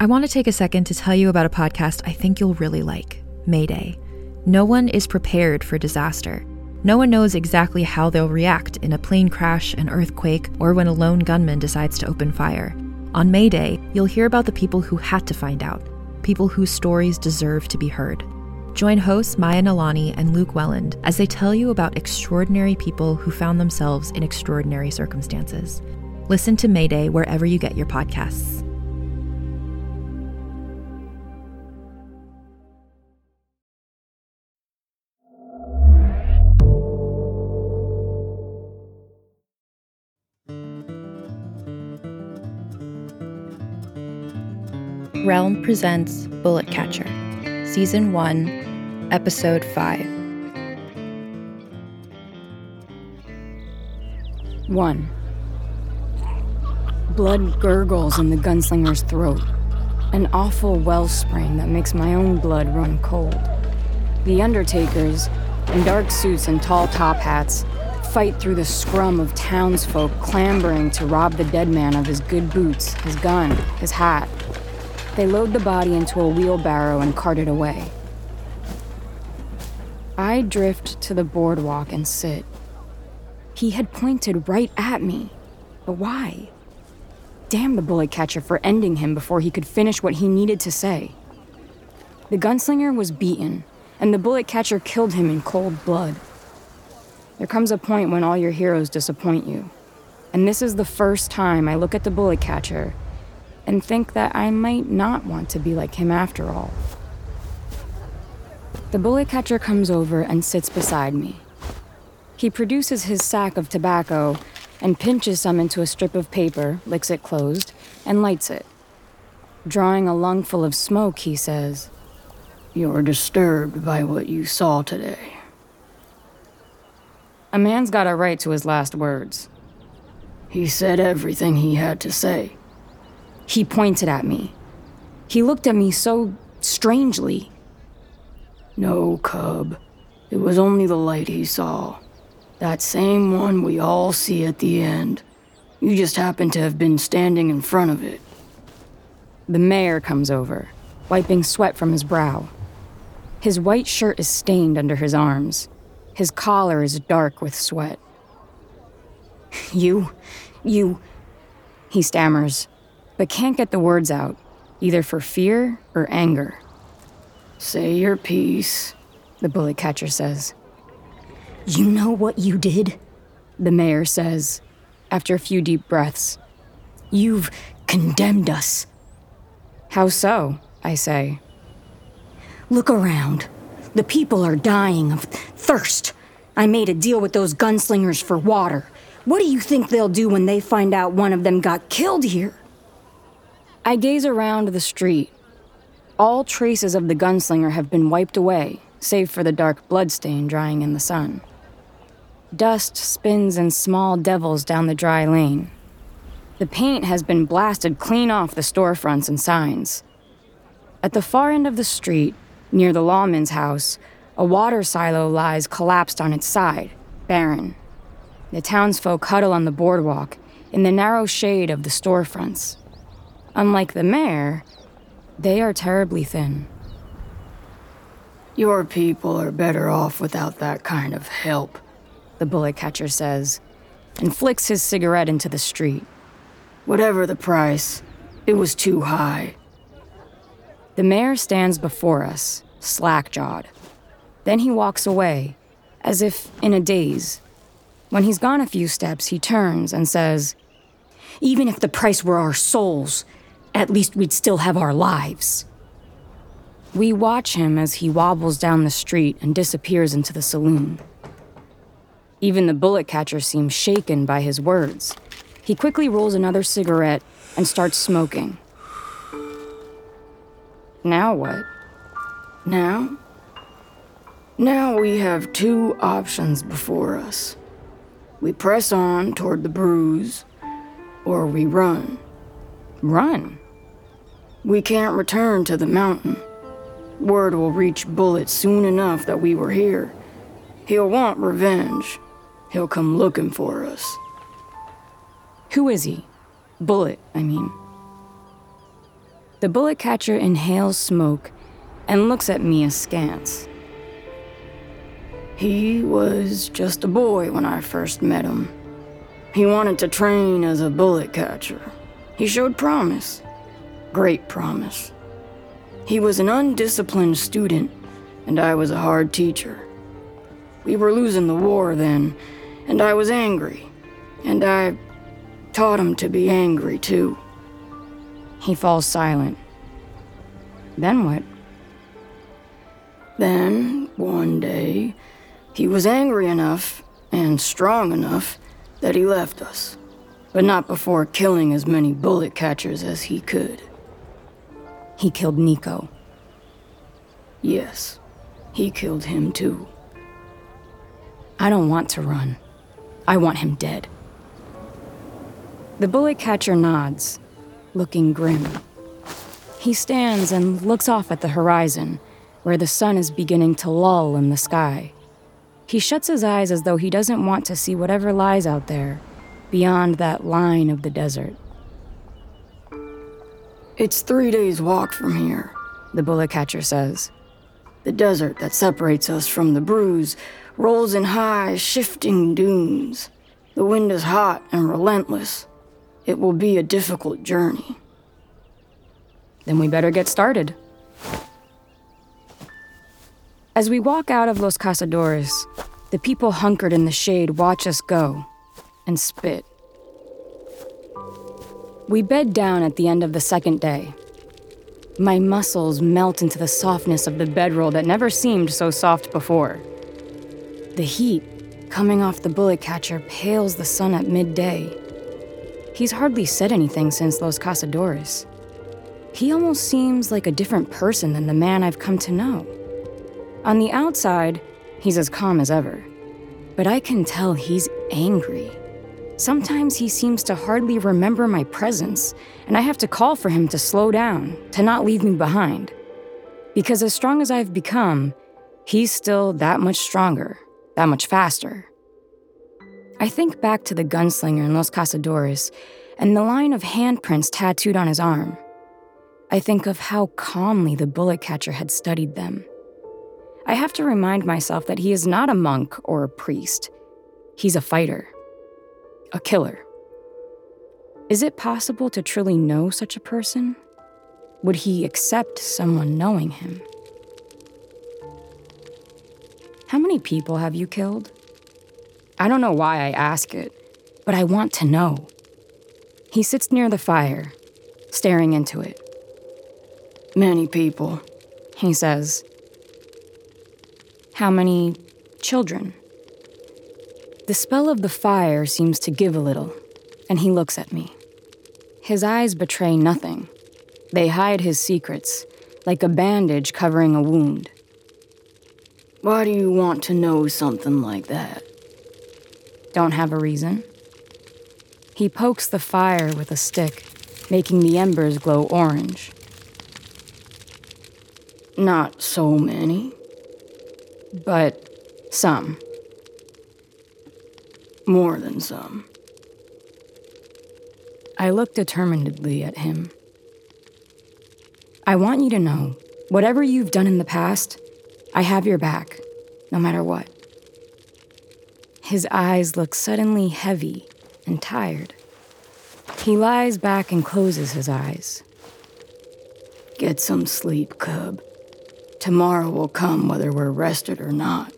I want to take a second to tell you about a podcast I think you'll really like Mayday. No one is prepared for disaster. No one knows exactly how they'll react in a plane crash, an earthquake, or when a lone gunman decides to open fire. On Mayday, you'll hear about the people who had to find out, people whose stories deserve to be heard. Join hosts Maya Nalani and Luke Welland as they tell you about extraordinary people who found themselves in extraordinary circumstances. Listen to Mayday wherever you get your podcasts. Realm presents Bullet Catcher, Season 1, Episode 5. 1. Blood gurgles in the gunslinger's throat, an awful wellspring that makes my own blood run cold. The Undertakers, in dark suits and tall top hats, fight through the scrum of townsfolk clambering to rob the dead man of his good boots, his gun, his hat, they load the body into a wheelbarrow and cart it away. I drift to the boardwalk and sit. He had pointed right at me. But why? Damn the bullet catcher for ending him before he could finish what he needed to say. The gunslinger was beaten, and the bullet catcher killed him in cold blood. There comes a point when all your heroes disappoint you. And this is the first time I look at the bullet catcher and think that I might not want to be like him after all. The bullet catcher comes over and sits beside me. He produces his sack of tobacco and pinches some into a strip of paper, licks it closed, and lights it. Drawing a lungful of smoke, he says, You're disturbed by what you saw today. A man's got a right to his last words. He said everything he had to say. He pointed at me. He looked at me so strangely. No, cub. It was only the light he saw. That same one we all see at the end. You just happen to have been standing in front of it. The mayor comes over, wiping sweat from his brow. His white shirt is stained under his arms. His collar is dark with sweat. You, you, he stammers, but can't get the words out, either for fear or anger. Say your piece, the bullet catcher says. You know what you did? The mayor says, after a few deep breaths. You've condemned us. How so? I say. Look around. The people are dying of thirst. I made a deal with those gunslingers for water. What do you think they'll do when they find out one of them got killed here? I gaze around the street. All traces of the gunslinger have been wiped away, save for the dark bloodstain drying in the sun. Dust spins in small devils down the dry lane. The paint has been blasted clean off the storefronts and signs. At the far end of the street, near the lawman's house, a water silo lies collapsed on its side, barren. The townsfolk huddle on the boardwalk in the narrow shade of the storefronts. Unlike the mayor, they are terribly thin. Your people are better off without that kind of help, the bullet catcher says, and flicks his cigarette into the street. Whatever the price, it was too high. The mayor stands before us, slack jawed. Then he walks away, as if in a daze. When he's gone a few steps, he turns and says, Even if the price were our souls, at least we'd still have our lives. We watch him as he wobbles down the street and disappears into the saloon. Even the bullet catcher seems shaken by his words. He quickly rolls another cigarette and starts smoking. Now what? Now? Now we have two options before us. We press on toward the bruise, or we run. Run. We can't return to the mountain. Word will reach Bullet soon enough that we were here. He'll want revenge. He'll come looking for us. Who is he? Bullet, I mean. The bullet catcher inhales smoke and looks at me askance. He was just a boy when I first met him. He wanted to train as a bullet catcher. He showed promise. Great promise. He was an undisciplined student, and I was a hard teacher. We were losing the war then, and I was angry. And I taught him to be angry too. He falls silent. Then what? Then, one day, he was angry enough and strong enough that he left us, but not before killing as many bullet catchers as he could. He killed Nico. Yes, he killed him too. I don't want to run. I want him dead. The bullet catcher nods, looking grim. He stands and looks off at the horizon, where the sun is beginning to lull in the sky. He shuts his eyes as though he doesn't want to see whatever lies out there, beyond that line of the desert. It's three days' walk from here, the bullet catcher says. The desert that separates us from the bruise rolls in high, shifting dunes. The wind is hot and relentless. It will be a difficult journey. Then we better get started. As we walk out of Los Cazadores, the people hunkered in the shade watch us go and spit. We bed down at the end of the second day. My muscles melt into the softness of the bedroll that never seemed so soft before. The heat coming off the bullet catcher pales the sun at midday. He's hardly said anything since Los Cazadores. He almost seems like a different person than the man I've come to know. On the outside, he's as calm as ever. But I can tell he's angry. Sometimes he seems to hardly remember my presence, and I have to call for him to slow down, to not leave me behind. Because as strong as I've become, he's still that much stronger, that much faster. I think back to the gunslinger in Los Cazadores and the line of handprints tattooed on his arm. I think of how calmly the bullet catcher had studied them I have to remind myself that he is not a monk or a priest. He's a fighter, a killer. Is it possible to truly know such a person? Would he accept someone knowing him? How many people have you killed? I don't know why I ask it, but I want to know. He sits near the fire, staring into it. Many people, he says, how many children? The spell of the fire seems to give a little, and he looks at me. His eyes betray nothing. They hide his secrets, like a bandage covering a wound. Why do you want to know something like that? Don't have a reason. He pokes the fire with a stick, making the embers glow orange. Not so many but some. More than some. I look determinedly at him. I want you to know whatever you've done in the past, I have your back, no matter what. His eyes look suddenly heavy and tired. He lies back and closes his eyes. Get some sleep, cub. Tomorrow will come whether we're rested or not.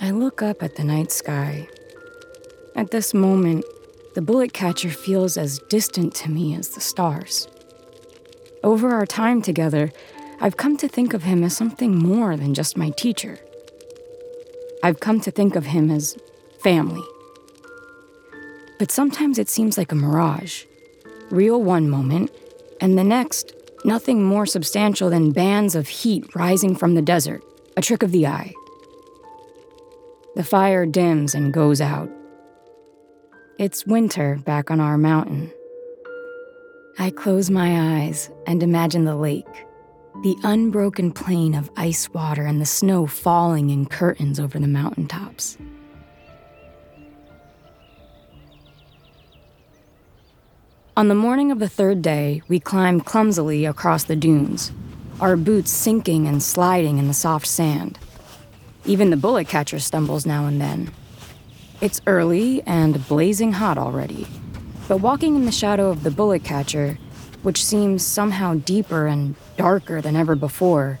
I look up at the night sky. At this moment, the bullet catcher feels as distant to me as the stars. Over our time together, I've come to think of him as something more than just my teacher. I've come to think of him as family. But sometimes it seems like a mirage real one moment, and the next, Nothing more substantial than bands of heat rising from the desert, a trick of the eye. The fire dims and goes out. It's winter back on our mountain. I close my eyes and imagine the lake, the unbroken plain of ice water and the snow falling in curtains over the mountaintops. On the morning of the third day, we climb clumsily across the dunes, our boots sinking and sliding in the soft sand. Even the bullet catcher stumbles now and then. It's early and blazing hot already, but walking in the shadow of the bullet catcher, which seems somehow deeper and darker than ever before,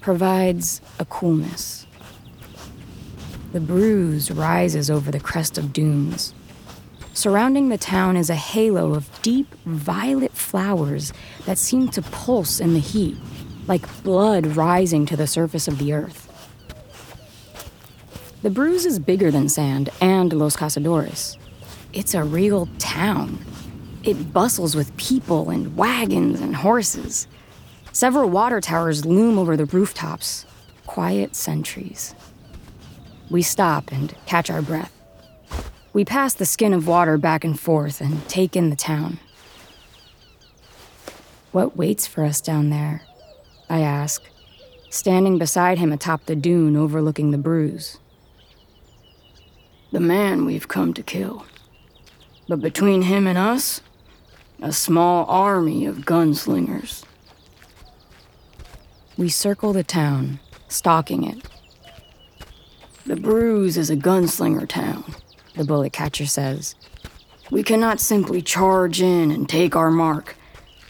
provides a coolness. The bruise rises over the crest of dunes. Surrounding the town is a halo of deep violet flowers that seem to pulse in the heat, like blood rising to the surface of the earth. The bruise is bigger than Sand and Los Cazadores. It's a real town. It bustles with people and wagons and horses. Several water towers loom over the rooftops, quiet sentries. We stop and catch our breath. We pass the skin of water back and forth and take in the town. What waits for us down there? I ask, standing beside him atop the dune overlooking the bruise the man we've come to kill. But between him and us, a small army of gunslingers. We circle the town, stalking it. The Bruise is a gunslinger town, the bullet catcher says. We cannot simply charge in and take our mark,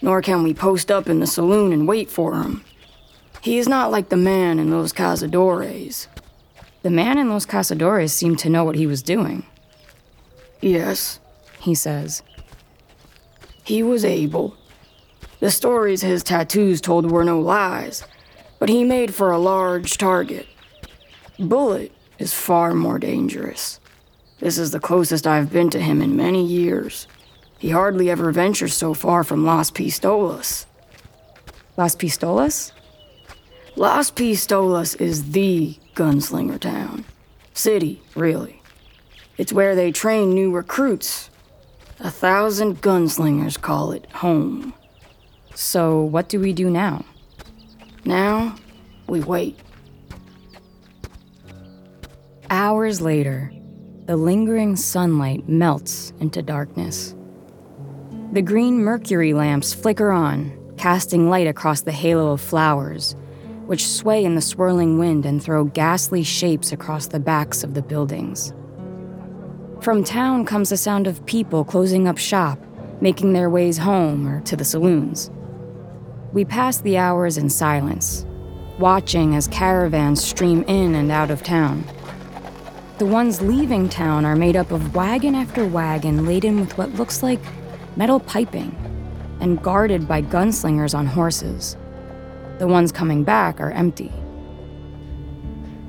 nor can we post up in the saloon and wait for him. He is not like the man in Los Cazadores. The man in Los Cazadores seemed to know what he was doing. Yes, he says. He was able. The stories his tattoos told were no lies, but he made for a large target. Bullet is far more dangerous. This is the closest I've been to him in many years. He hardly ever ventures so far from Las Pistolas. Las Pistolas? Las Pistolas is the gunslinger town. City, really. It's where they train new recruits. A thousand gunslingers call it home. So, what do we do now? Now, we wait. Hours later, the lingering sunlight melts into darkness. The green mercury lamps flicker on, casting light across the halo of flowers which sway in the swirling wind and throw ghastly shapes across the backs of the buildings. From town comes the sound of people closing up shop, making their ways home or to the saloons. We pass the hours in silence, watching as caravans stream in and out of town. The ones leaving town are made up of wagon after wagon laden with what looks like metal piping and guarded by gunslingers on horses. The ones coming back are empty.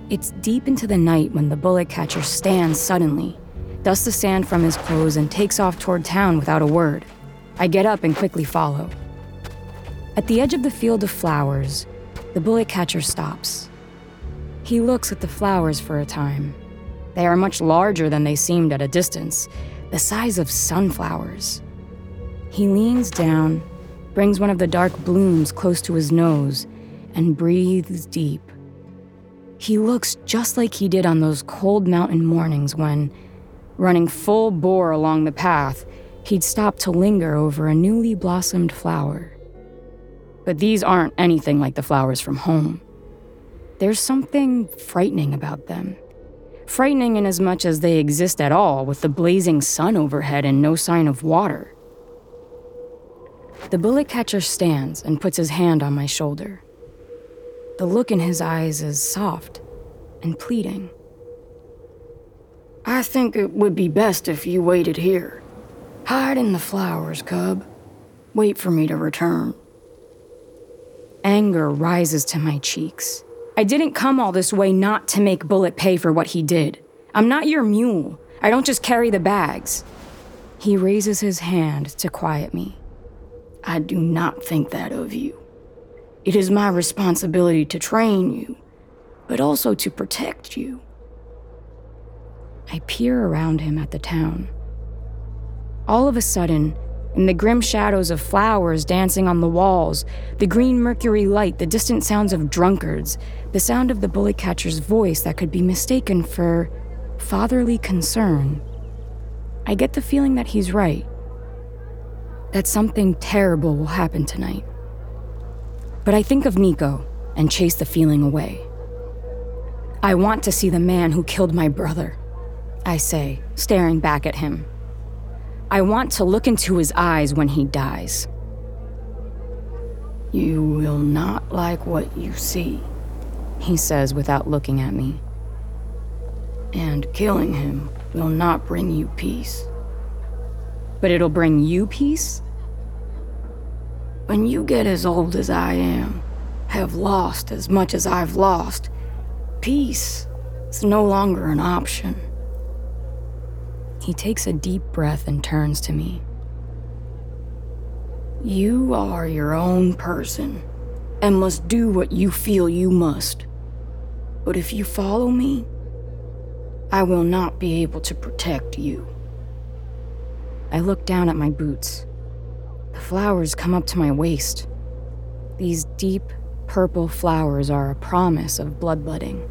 It's deep into the night when the bullet catcher stands suddenly, dusts the sand from his clothes, and takes off toward town without a word. I get up and quickly follow. At the edge of the field of flowers, the bullet catcher stops. He looks at the flowers for a time. They are much larger than they seemed at a distance, the size of sunflowers. He leans down brings one of the dark blooms close to his nose, and breathes deep. He looks just like he did on those cold mountain mornings when, running full bore along the path, he'd stop to linger over a newly blossomed flower. But these aren't anything like the flowers from home. There's something frightening about them. Frightening in as much as they exist at all, with the blazing sun overhead and no sign of water. The bullet catcher stands and puts his hand on my shoulder. The look in his eyes is soft and pleading. I think it would be best if you waited here. Hide in the flowers, cub. Wait for me to return. Anger rises to my cheeks. I didn't come all this way not to make Bullet pay for what he did. I'm not your mule. I don't just carry the bags. He raises his hand to quiet me. I do not think that of you. It is my responsibility to train you, but also to protect you. I peer around him at the town. All of a sudden, in the grim shadows of flowers dancing on the walls, the green mercury light, the distant sounds of drunkards, the sound of the bullet catcher's voice that could be mistaken for fatherly concern. I get the feeling that he's right. That something terrible will happen tonight. But I think of Nico and chase the feeling away. I want to see the man who killed my brother, I say, staring back at him. I want to look into his eyes when he dies. You will not like what you see, he says without looking at me. And killing him will not bring you peace. But it'll bring you peace? When you get as old as I am, have lost as much as I've lost, peace is no longer an option. He takes a deep breath and turns to me. You are your own person and must do what you feel you must. But if you follow me, I will not be able to protect you. I look down at my boots. The flowers come up to my waist. These deep purple flowers are a promise of bloodletting.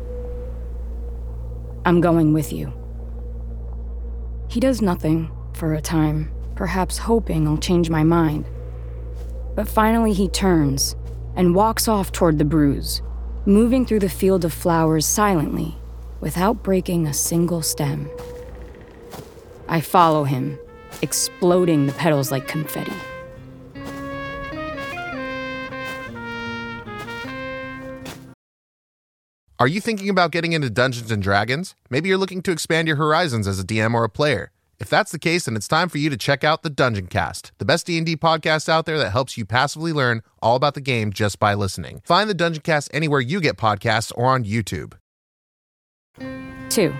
I'm going with you. He does nothing for a time, perhaps hoping I'll change my mind. But finally, he turns and walks off toward the bruise, moving through the field of flowers silently, without breaking a single stem. I follow him, exploding the petals like confetti. Are you thinking about getting into Dungeons and Dragons? Maybe you're looking to expand your horizons as a DM or a player. If that's the case, then it's time for you to check out the Dungeon Cast, the best D&D podcast out there that helps you passively learn all about the game just by listening. Find the Dungeon Cast anywhere you get podcasts or on YouTube. 2.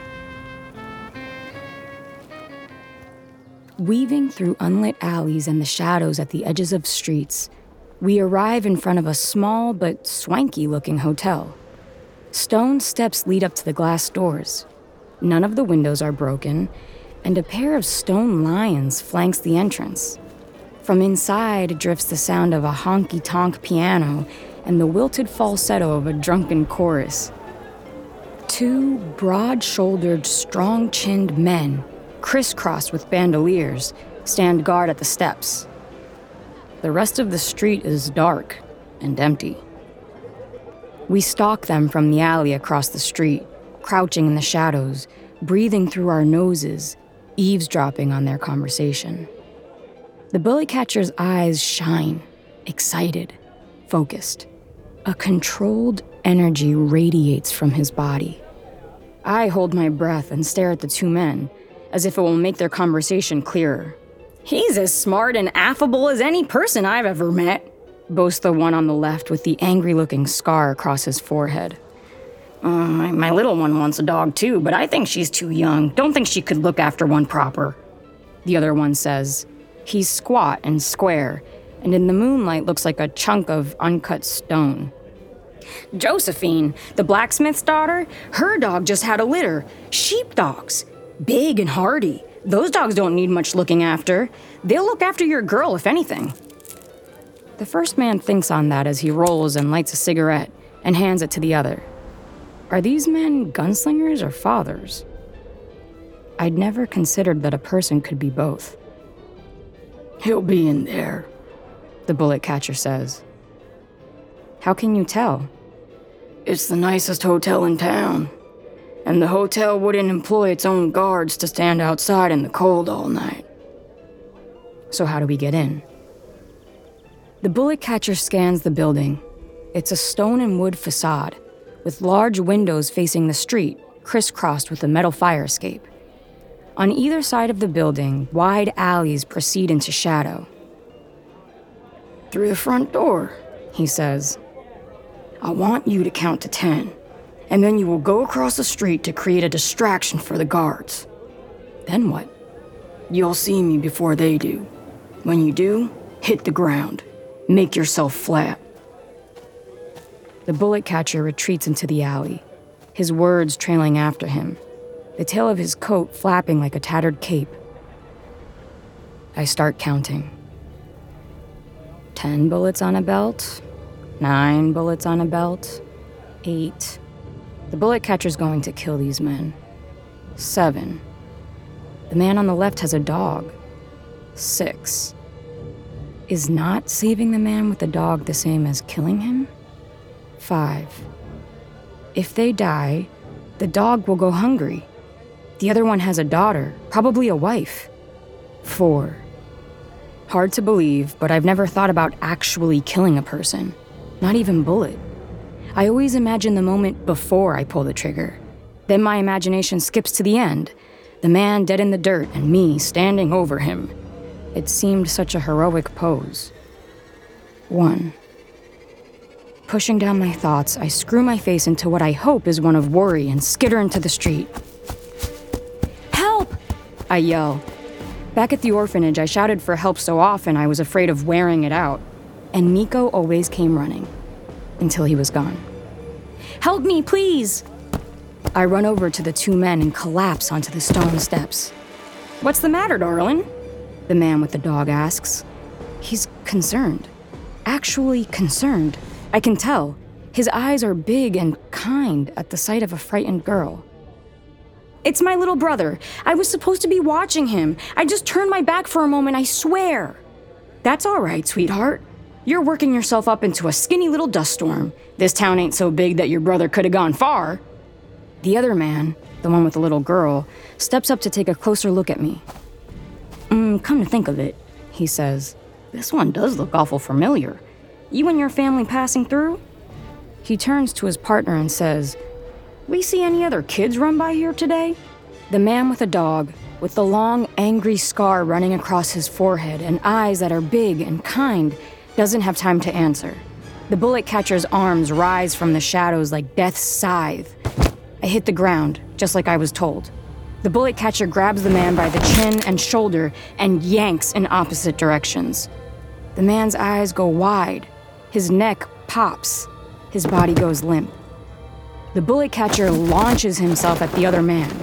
Weaving through unlit alleys and the shadows at the edges of streets, we arrive in front of a small but swanky looking hotel. Stone steps lead up to the glass doors. None of the windows are broken, and a pair of stone lions flanks the entrance. From inside drifts the sound of a honky tonk piano and the wilted falsetto of a drunken chorus. Two broad shouldered, strong chinned men, crisscrossed with bandoliers, stand guard at the steps. The rest of the street is dark and empty. We stalk them from the alley across the street, crouching in the shadows, breathing through our noses, eavesdropping on their conversation. The bullet catcher's eyes shine, excited, focused. A controlled energy radiates from his body. I hold my breath and stare at the two men, as if it will make their conversation clearer. He's as smart and affable as any person I've ever met boasts the one on the left with the angry looking scar across his forehead. Uh, my, my little one wants a dog too, but I think she's too young. Don't think she could look after one proper. The other one says, He's squat and square, and in the moonlight looks like a chunk of uncut stone. Josephine, the blacksmith's daughter, her dog just had a litter. Sheepdogs. Big and hardy. Those dogs don't need much looking after. They'll look after your girl, if anything. The first man thinks on that as he rolls and lights a cigarette and hands it to the other. Are these men gunslingers or fathers? I'd never considered that a person could be both. He'll be in there, the bullet catcher says. How can you tell? It's the nicest hotel in town, and the hotel wouldn't employ its own guards to stand outside in the cold all night. So, how do we get in? The bullet catcher scans the building. It's a stone and wood facade, with large windows facing the street, crisscrossed with a metal fire escape. On either side of the building, wide alleys proceed into shadow. Through the front door, he says. I want you to count to ten, and then you will go across the street to create a distraction for the guards. Then what? You'll see me before they do. When you do, hit the ground. Make yourself flat. The bullet catcher retreats into the alley, his words trailing after him, the tail of his coat flapping like a tattered cape. I start counting. Ten bullets on a belt, nine bullets on a belt, eight. The bullet catcher's going to kill these men. Seven. The man on the left has a dog. Six. Is not saving the man with the dog the same as killing him? Five. If they die, the dog will go hungry. The other one has a daughter, probably a wife. Four. Hard to believe, but I've never thought about actually killing a person, not even Bullet. I always imagine the moment before I pull the trigger. Then my imagination skips to the end the man dead in the dirt and me standing over him. It seemed such a heroic pose. One. Pushing down my thoughts, I screw my face into what I hope is one of worry and skitter into the street. Help! I yell. Back at the orphanage, I shouted for help so often I was afraid of wearing it out, and Nico always came running until he was gone. Help me, please! I run over to the two men and collapse onto the stone steps. What's the matter, darling? The man with the dog asks. He's concerned. Actually concerned. I can tell. His eyes are big and kind at the sight of a frightened girl. It's my little brother. I was supposed to be watching him. I just turned my back for a moment, I swear. That's all right, sweetheart. You're working yourself up into a skinny little dust storm. This town ain't so big that your brother could have gone far. The other man, the one with the little girl, steps up to take a closer look at me. Mm, come to think of it, he says, this one does look awful familiar. You and your family passing through? He turns to his partner and says, We see any other kids run by here today? The man with a dog, with the long, angry scar running across his forehead and eyes that are big and kind, doesn't have time to answer. The bullet catcher's arms rise from the shadows like death's scythe. I hit the ground, just like I was told. The bullet catcher grabs the man by the chin and shoulder and yanks in opposite directions. The man's eyes go wide, his neck pops, his body goes limp. The bullet catcher launches himself at the other man.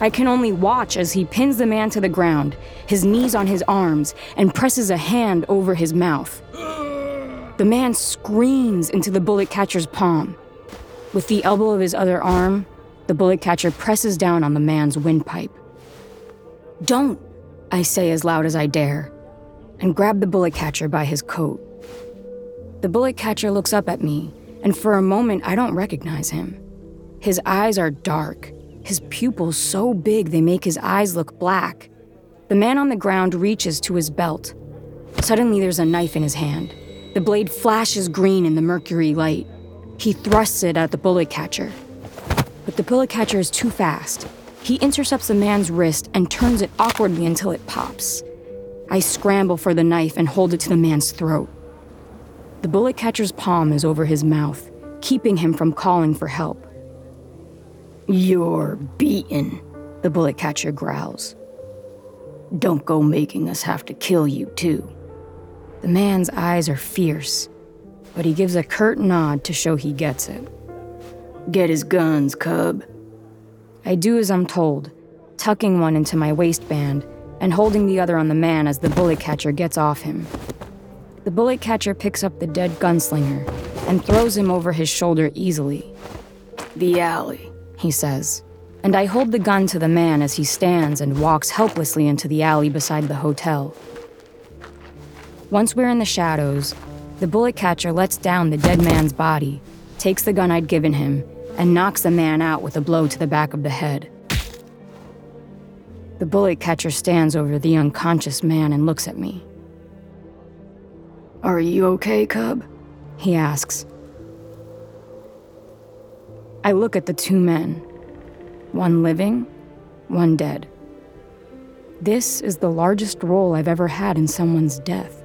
I can only watch as he pins the man to the ground, his knees on his arms, and presses a hand over his mouth. The man screams into the bullet catcher's palm. With the elbow of his other arm, the bullet catcher presses down on the man's windpipe. Don't, I say as loud as I dare, and grab the bullet catcher by his coat. The bullet catcher looks up at me, and for a moment I don't recognize him. His eyes are dark, his pupils so big they make his eyes look black. The man on the ground reaches to his belt. Suddenly, there's a knife in his hand. The blade flashes green in the mercury light. He thrusts it at the bullet catcher. But the bullet catcher is too fast. He intercepts the man's wrist and turns it awkwardly until it pops. I scramble for the knife and hold it to the man's throat. The bullet catcher's palm is over his mouth, keeping him from calling for help. You're beaten, the bullet catcher growls. Don't go making us have to kill you, too. The man's eyes are fierce, but he gives a curt nod to show he gets it. Get his guns, cub. I do as I'm told, tucking one into my waistband and holding the other on the man as the bullet catcher gets off him. The bullet catcher picks up the dead gunslinger and throws him over his shoulder easily. The alley, he says, and I hold the gun to the man as he stands and walks helplessly into the alley beside the hotel. Once we're in the shadows, the bullet catcher lets down the dead man's body, takes the gun I'd given him, and knocks the man out with a blow to the back of the head. The bullet catcher stands over the unconscious man and looks at me. Are you okay, Cub? He asks. I look at the two men one living, one dead. This is the largest role I've ever had in someone's death.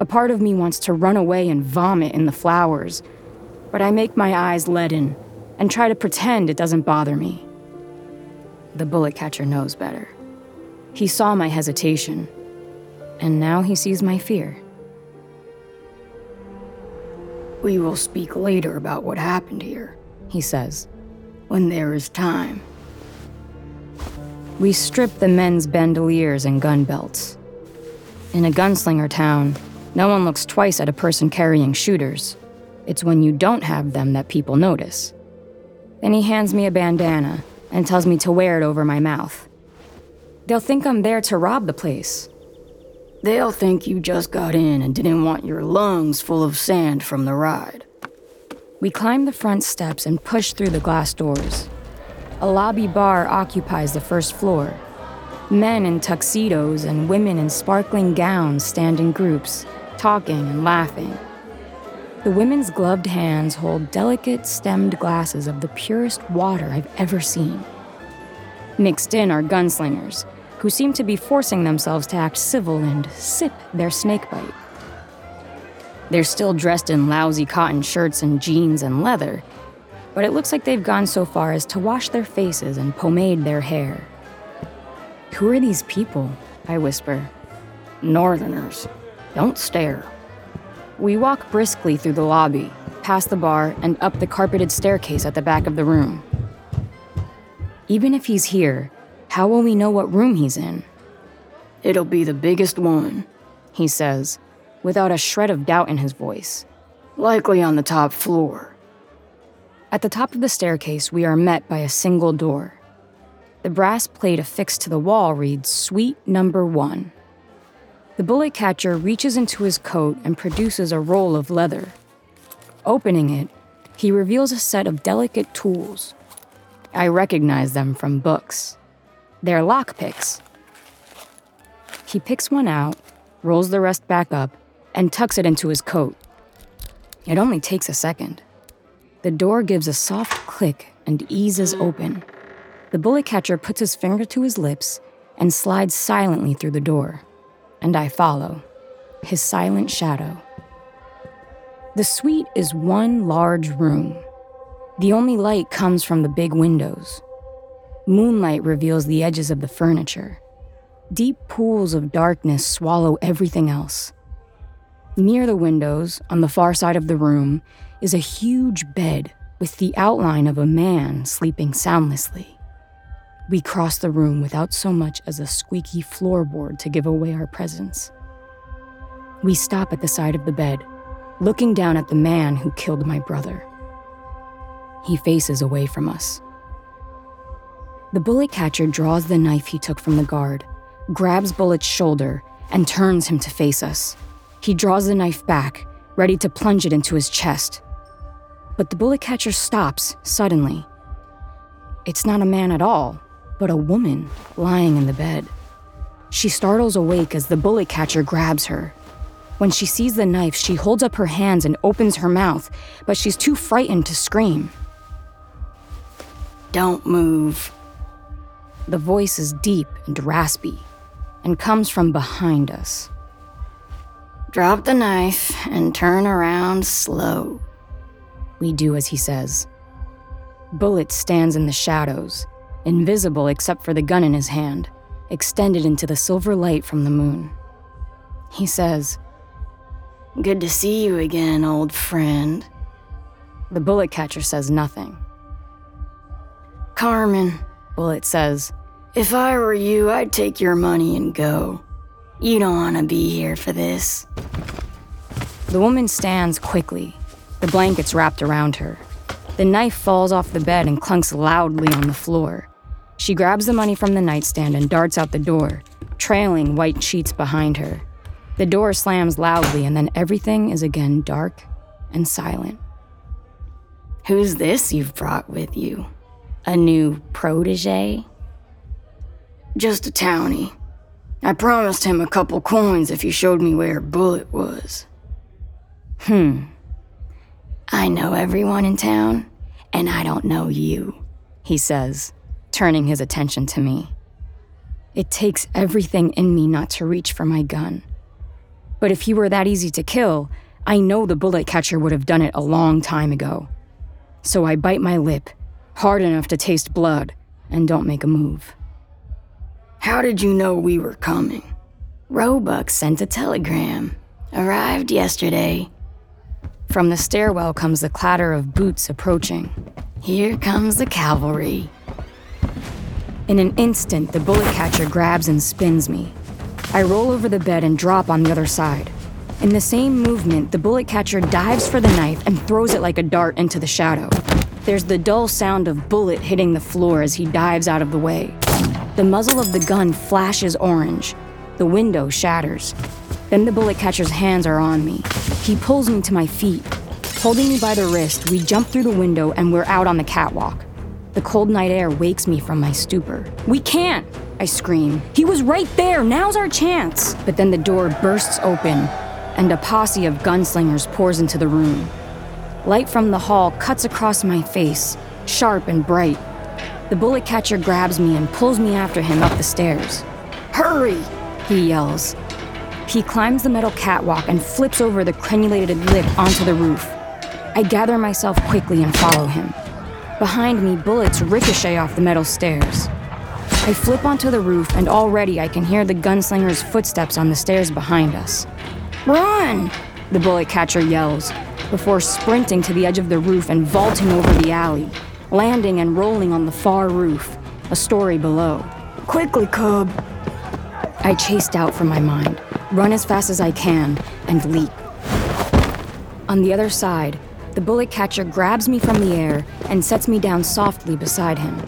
A part of me wants to run away and vomit in the flowers, but I make my eyes leaden and try to pretend it doesn't bother me. The bullet catcher knows better. He saw my hesitation, and now he sees my fear. We will speak later about what happened here, he says. when there is time. We strip the men's bandoliers and gun belts. In a gunslinger town, no one looks twice at a person carrying shooters. It's when you don't have them that people notice. Then he hands me a bandana and tells me to wear it over my mouth. They'll think I'm there to rob the place. They'll think you just got in and didn't want your lungs full of sand from the ride. We climb the front steps and push through the glass doors. A lobby bar occupies the first floor. Men in tuxedos and women in sparkling gowns stand in groups, talking and laughing. The women's gloved hands hold delicate stemmed glasses of the purest water I've ever seen. Mixed in are gunslingers, who seem to be forcing themselves to act civil and sip their snakebite. They're still dressed in lousy cotton shirts and jeans and leather, but it looks like they've gone so far as to wash their faces and pomade their hair. Who are these people? I whisper. Northerners, don't stare. We walk briskly through the lobby, past the bar, and up the carpeted staircase at the back of the room. Even if he's here, how will we know what room he's in? It'll be the biggest one, He says, without a shred of doubt in his voice. likely on the top floor. At the top of the staircase, we are met by a single door. The brass plate affixed to the wall reads Suite Number One. The bullet catcher reaches into his coat and produces a roll of leather. Opening it, he reveals a set of delicate tools. I recognize them from books. They're lockpicks. He picks one out, rolls the rest back up, and tucks it into his coat. It only takes a second. The door gives a soft click and eases open. The bullet catcher puts his finger to his lips and slides silently through the door. And I follow, his silent shadow. The suite is one large room. The only light comes from the big windows. Moonlight reveals the edges of the furniture. Deep pools of darkness swallow everything else. Near the windows, on the far side of the room, is a huge bed with the outline of a man sleeping soundlessly. We cross the room without so much as a squeaky floorboard to give away our presence. We stop at the side of the bed, looking down at the man who killed my brother. He faces away from us. The bullet catcher draws the knife he took from the guard, grabs Bullet's shoulder, and turns him to face us. He draws the knife back, ready to plunge it into his chest. But the bullet catcher stops suddenly. It's not a man at all, but a woman lying in the bed. She startles awake as the bullet catcher grabs her. When she sees the knife, she holds up her hands and opens her mouth, but she's too frightened to scream. Don't move. The voice is deep and raspy and comes from behind us. Drop the knife and turn around slow. We do as he says. Bullet stands in the shadows, invisible except for the gun in his hand, extended into the silver light from the moon. He says, Good to see you again, old friend. The bullet catcher says nothing. Carmen, Bullet says, if I were you, I'd take your money and go. You don't want to be here for this. The woman stands quickly, the blankets wrapped around her. The knife falls off the bed and clunks loudly on the floor. She grabs the money from the nightstand and darts out the door, trailing white sheets behind her. The door slams loudly, and then everything is again dark and silent. Who's this you've brought with you? A new protege? Just a townie. I promised him a couple coins if he showed me where a Bullet was. Hmm, I know everyone in town, and I don't know you. he says, turning his attention to me. It takes everything in me not to reach for my gun. But if he were that easy to kill, I know the bullet catcher would have done it a long time ago. So I bite my lip, hard enough to taste blood, and don't make a move. How did you know we were coming? Roebuck sent a telegram. Arrived yesterday. From the stairwell comes the clatter of boots approaching. Here comes the cavalry. In an instant, the bullet catcher grabs and spins me. I roll over the bed and drop on the other side. In the same movement, the bullet catcher dives for the knife and throws it like a dart into the shadow. There's the dull sound of bullet hitting the floor as he dives out of the way. The muzzle of the gun flashes orange. The window shatters. Then the bullet catcher's hands are on me. He pulls me to my feet. Holding me by the wrist, we jump through the window and we're out on the catwalk. The cold night air wakes me from my stupor. We can't! I scream. He was right there! Now's our chance! But then the door bursts open and a posse of gunslingers pours into the room. Light from the hall cuts across my face, sharp and bright. The bullet catcher grabs me and pulls me after him up the stairs. Hurry! He yells. He climbs the metal catwalk and flips over the crenulated lip onto the roof. I gather myself quickly and follow him. Behind me, bullets ricochet off the metal stairs. I flip onto the roof, and already I can hear the gunslinger's footsteps on the stairs behind us. Run! The bullet catcher yells, before sprinting to the edge of the roof and vaulting over the alley, landing and rolling on the far roof, a story below. Quickly, Cub! I chased out from my mind, run as fast as I can, and leap. On the other side, the bullet catcher grabs me from the air and sets me down softly beside him.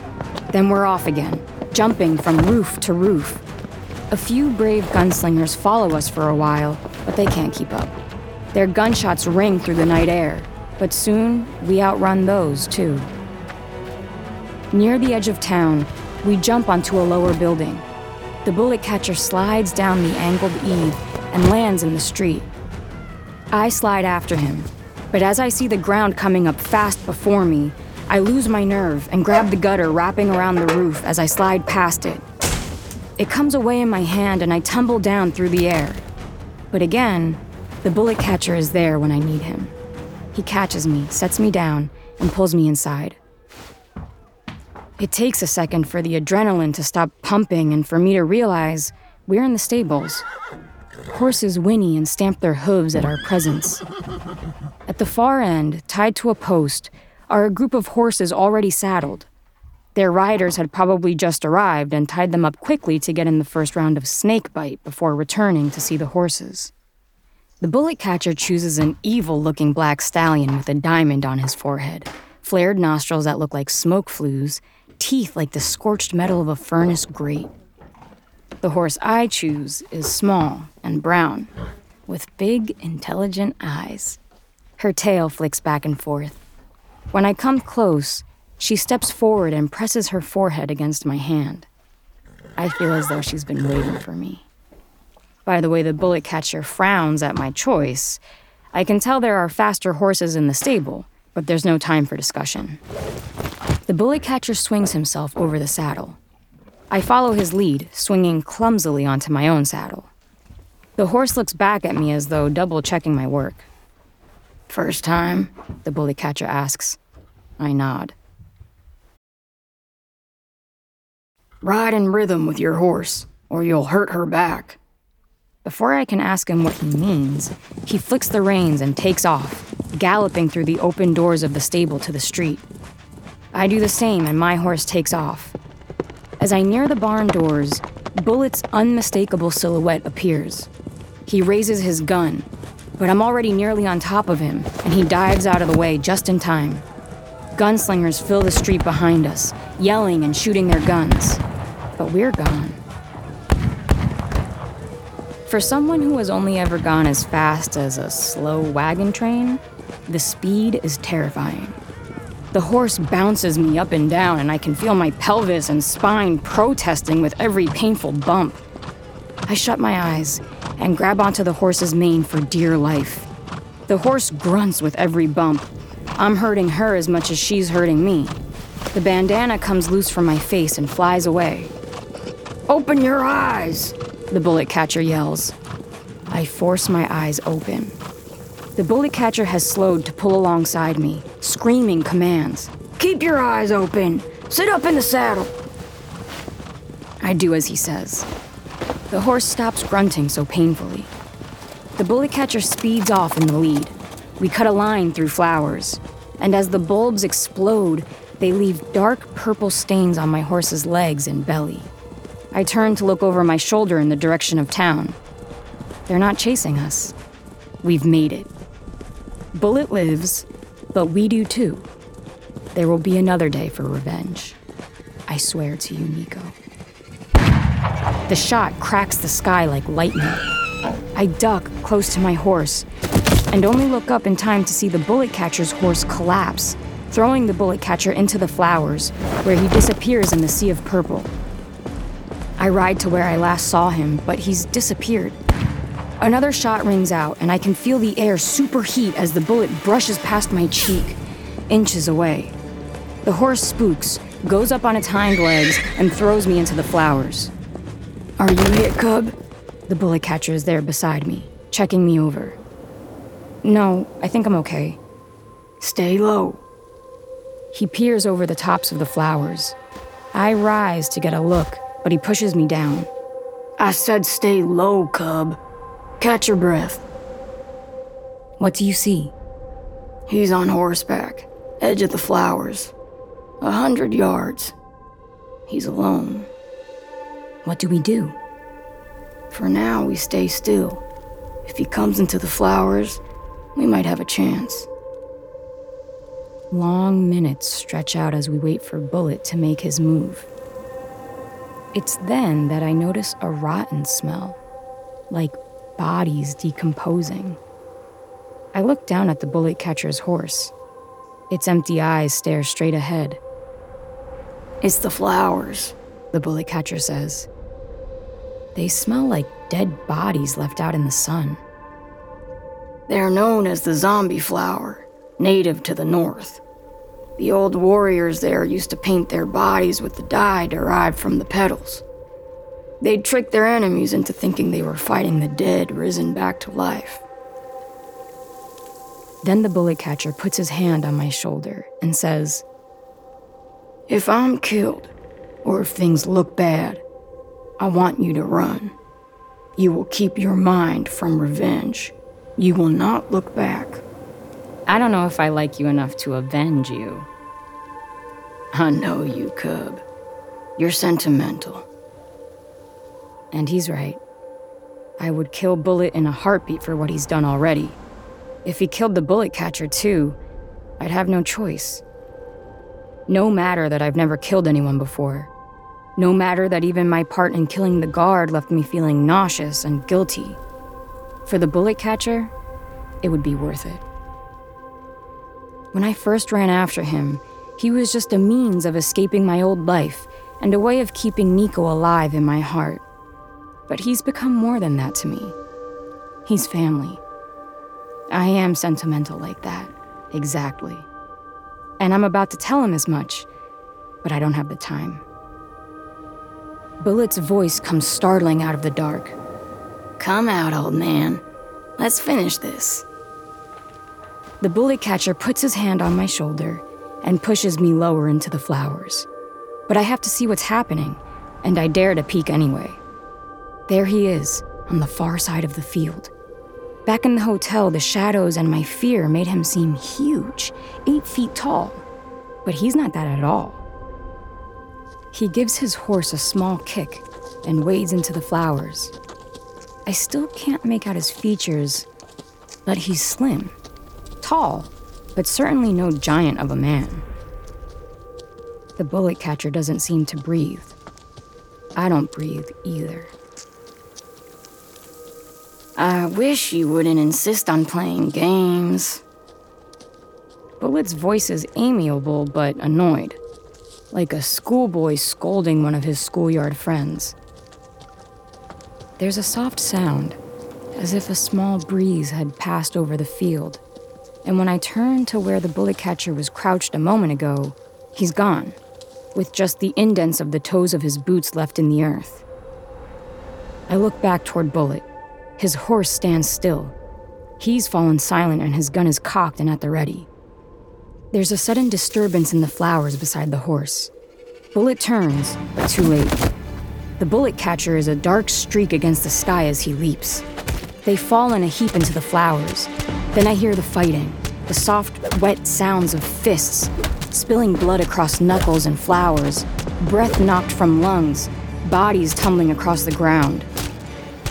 Then we're off again, jumping from roof to roof. A few brave gunslingers follow us for a while, but they can't keep up. Their gunshots ring through the night air, but soon we outrun those too. Near the edge of town, we jump onto a lower building. The bullet catcher slides down the angled eave and lands in the street. I slide after him, but as I see the ground coming up fast before me, I lose my nerve and grab the gutter wrapping around the roof as I slide past it. It comes away in my hand and I tumble down through the air. But again, the bullet catcher is there when I need him. He catches me, sets me down, and pulls me inside. It takes a second for the adrenaline to stop pumping and for me to realize we're in the stables. Horses whinny and stamp their hooves at our presence. At the far end, tied to a post, are a group of horses already saddled. Their riders had probably just arrived and tied them up quickly to get in the first round of snake bite before returning to see the horses. The bullet catcher chooses an evil looking black stallion with a diamond on his forehead, flared nostrils that look like smoke flues, teeth like the scorched metal of a furnace grate. The horse I choose is small and brown, with big, intelligent eyes. Her tail flicks back and forth. When I come close, she steps forward and presses her forehead against my hand. I feel as though she's been waiting for me. By the way the bullet catcher frowns at my choice, I can tell there are faster horses in the stable, but there's no time for discussion. The bullet catcher swings himself over the saddle. I follow his lead, swinging clumsily onto my own saddle. The horse looks back at me as though double checking my work. First time? The bullet catcher asks. I nod. Ride in rhythm with your horse, or you'll hurt her back. Before I can ask him what he means, he flicks the reins and takes off, galloping through the open doors of the stable to the street. I do the same, and my horse takes off. As I near the barn doors, Bullet's unmistakable silhouette appears. He raises his gun, but I'm already nearly on top of him, and he dives out of the way just in time. Gunslingers fill the street behind us, yelling and shooting their guns but we're gone. For someone who has only ever gone as fast as a slow wagon train, the speed is terrifying. The horse bounces me up and down, and I can feel my pelvis and spine protesting with every painful bump. I shut my eyes and grab onto the horse's mane for dear life. The horse grunts with every bump. I'm hurting her as much as she's hurting me. The bandana comes loose from my face and flies away. Open your eyes, the bullet catcher yells. I force my eyes open. The bullet catcher has slowed to pull alongside me, screaming commands. Keep your eyes open. Sit up in the saddle. I do as he says. The horse stops grunting so painfully. The bullet catcher speeds off in the lead. We cut a line through flowers, and as the bulbs explode, they leave dark purple stains on my horse's legs and belly. I turn to look over my shoulder in the direction of town. They're not chasing us. We've made it. Bullet lives, but we do too. There will be another day for revenge. I swear to you, Nico. The shot cracks the sky like lightning. I duck close to my horse and only look up in time to see the bullet catcher's horse collapse, throwing the bullet catcher into the flowers, where he disappears in the sea of purple. I ride to where I last saw him, but he's disappeared. Another shot rings out, and I can feel the air superheat as the bullet brushes past my cheek, inches away. The horse spooks, goes up on its hind legs, and throws me into the flowers. Are you hit, Cub? The bullet catcher is there beside me, checking me over. No, I think I'm okay. Stay low. He peers over the tops of the flowers. I rise to get a look, but he pushes me down. I said stay low, Cub. Catch your breath. What do you see? He's on horseback, edge of the flowers. A hundred yards. He's alone. What do we do? For now, we stay still. If he comes into the flowers, we might have a chance. Long minutes stretch out as we wait for Bullet to make his move. It's then that I notice a rotten smell, like bodies decomposing. I look down at the bullet catcher's horse. Its empty eyes stare straight ahead. It's the flowers, the bullet catcher says. They smell like dead bodies left out in the sun. They're known as the zombie flower, native to the north. The old warriors there used to paint their bodies with the dye derived from the petals. They'd trick their enemies into thinking they were fighting the dead risen back to life. Then the bullet catcher puts his hand on my shoulder and says, If I'm killed, or if things look bad, I want you to run. You will keep your mind from revenge. You will not look back. I don't know if I like you enough to avenge you. I know you, Cub. You're sentimental. And he's right. I would kill Bullet in a heartbeat for what he's done already. If he killed the bullet catcher too, I'd have no choice. No matter that I've never killed anyone before. No matter that even my part in killing the guard left me feeling nauseous and guilty. For the bullet catcher, it would be worth it. When I first ran after him, he was just a means of escaping my old life and a way of keeping Nico alive in my heart. But he's become more than that to me. He's family. I am sentimental like that, exactly. And I'm about to tell him as much, but I don't have the time. Bullet's voice comes startling out of the dark. Come out, old man. Let's finish this. The bullet catcher puts his hand on my shoulder and pushes me lower into the flowers. But I have to see what's happening, and I dare to peek anyway. There he is, on the far side of the field. Back in the hotel, the shadows and my fear made him seem huge, eight feet tall. But he's not that at all. He gives his horse a small kick and wades into the flowers. I still can't make out his features, but he's slim tall, but certainly no giant of a man. The bullet catcher doesn't seem to breathe. I don't breathe either. I wish you wouldn't insist on playing games. Bullet's voice is amiable but annoyed, like a schoolboy scolding one of his schoolyard friends. There's a soft sound, as if a small breeze had passed over the field and when I turn to where the bullet catcher was crouched a moment ago, he's gone, with just the indents of the toes of his boots left in the earth. I look back toward Bullet. His horse stands still. He's fallen silent and his gun is cocked and at the ready. There's a sudden disturbance in the flowers beside the horse. Bullet turns, but too late. The bullet catcher is a dark streak against the sky as he leaps. They fall in a heap into the flowers. Then I hear the fighting, the soft, wet sounds of fists, spilling blood across knuckles and flowers, breath knocked from lungs, bodies tumbling across the ground.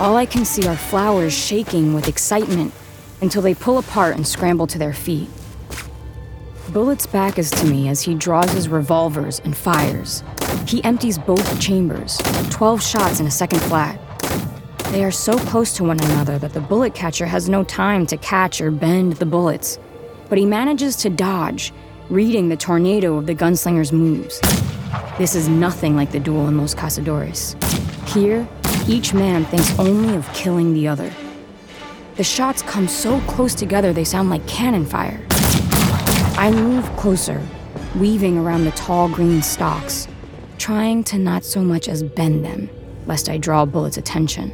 All I can see are flowers shaking with excitement until they pull apart and scramble to their feet. Bullet's back is to me as he draws his revolvers and fires. He empties both chambers, 12 shots in a second flat. They are so close to one another that the bullet catcher has no time to catch or bend the bullets, but he manages to dodge, reading the tornado of the gunslinger's moves. This is nothing like the duel in Los Cazadores. Here, each man thinks only of killing the other. The shots come so close together they sound like cannon fire. I move closer, weaving around the tall green stalks, trying to not so much as bend them, lest I draw Bullet's attention.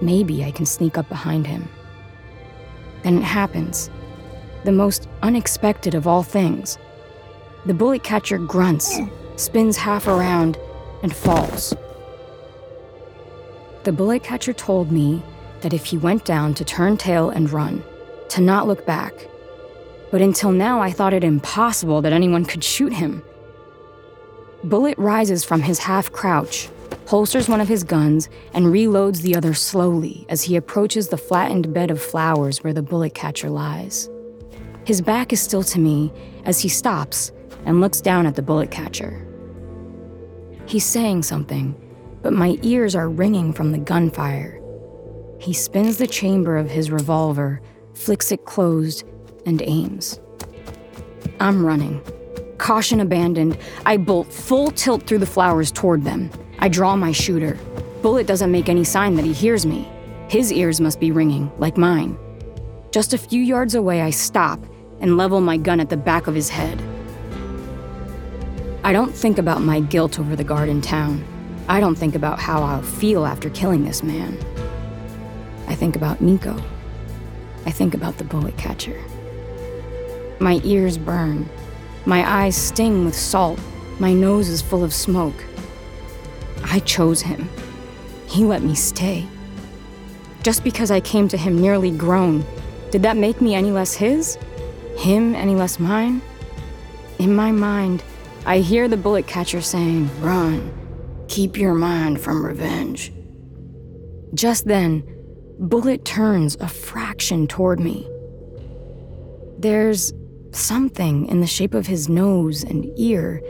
Maybe I can sneak up behind him. Then it happens. The most unexpected of all things. The bullet catcher grunts, spins half around, and falls. The bullet catcher told me that if he went down to turn tail and run, to not look back. But until now, I thought it impossible that anyone could shoot him. Bullet rises from his half crouch, holsters one of his guns, and reloads the other slowly as he approaches the flattened bed of flowers where the bullet catcher lies. His back is still to me as he stops and looks down at the bullet catcher. He's saying something, but my ears are ringing from the gunfire. He spins the chamber of his revolver, flicks it closed, and aims. I'm running. Caution abandoned, I bolt full tilt through the flowers toward them. I draw my shooter. Bullet doesn't make any sign that he hears me. His ears must be ringing, like mine. Just a few yards away, I stop and level my gun at the back of his head. I don't think about my guilt over the guard in town. I don't think about how I'll feel after killing this man. I think about Nico. I think about the bullet catcher. My ears burn. My eyes sting with salt. My nose is full of smoke. I chose him. He let me stay. Just because I came to him nearly grown, did that make me any less his? Him any less mine? In my mind, I hear the bullet catcher saying, Run. Keep your mind from revenge. Just then, Bullet turns a fraction toward me. There's something in the shape of his nose and ear,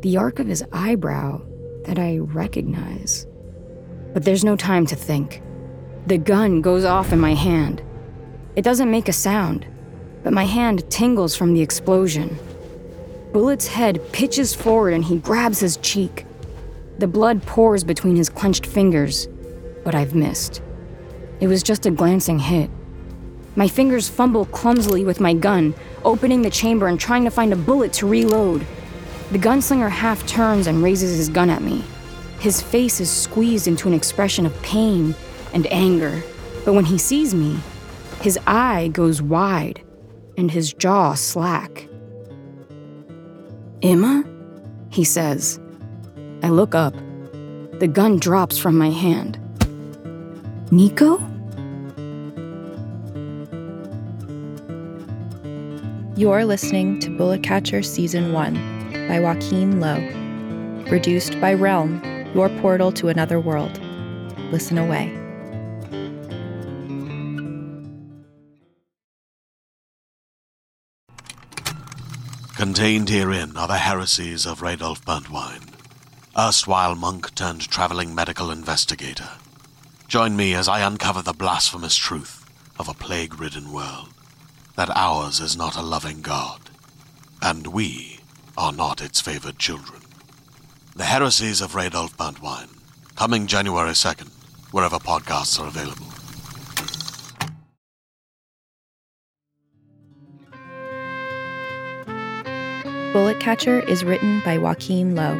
the arc of his eyebrow, that I recognize. But there's no time to think. The gun goes off in my hand. It doesn't make a sound, but my hand tingles from the explosion. Bullet's head pitches forward and he grabs his cheek. The blood pours between his clenched fingers, but I've missed. It was just a glancing hit. My fingers fumble clumsily with my gun, opening the chamber and trying to find a bullet to reload. The gunslinger half turns and raises his gun at me. His face is squeezed into an expression of pain and anger, but when he sees me, his eye goes wide and his jaw slack. Emma? He says. I look up. The gun drops from my hand. Nico? You're listening to Bullet Catcher Season 1 by Joaquin Lowe. Produced by Realm, your portal to another world. Listen away. Contained herein are the heresies of Radolf Burntwine, erstwhile monk turned traveling medical investigator. Join me as I uncover the blasphemous truth of a plague ridden world that ours is not a loving God, and we are not its favored children. The Heresies of Radolf Burntwine, coming January 2nd, wherever podcasts are available. Bullet Catcher is written by Joaquin Lowe,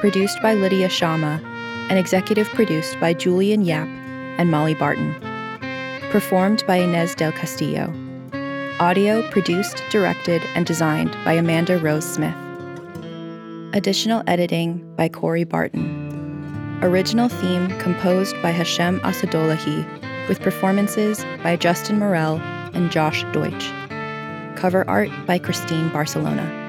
produced by Lydia Shama, and executive produced by Julian Yap and Molly Barton. Performed by Inez del Castillo. Audio produced, directed, and designed by Amanda Rose Smith. Additional editing by Corey Barton. Original theme composed by Hashem Assadullahi with performances by Justin Morel and Josh Deutsch. Cover art by Christine Barcelona.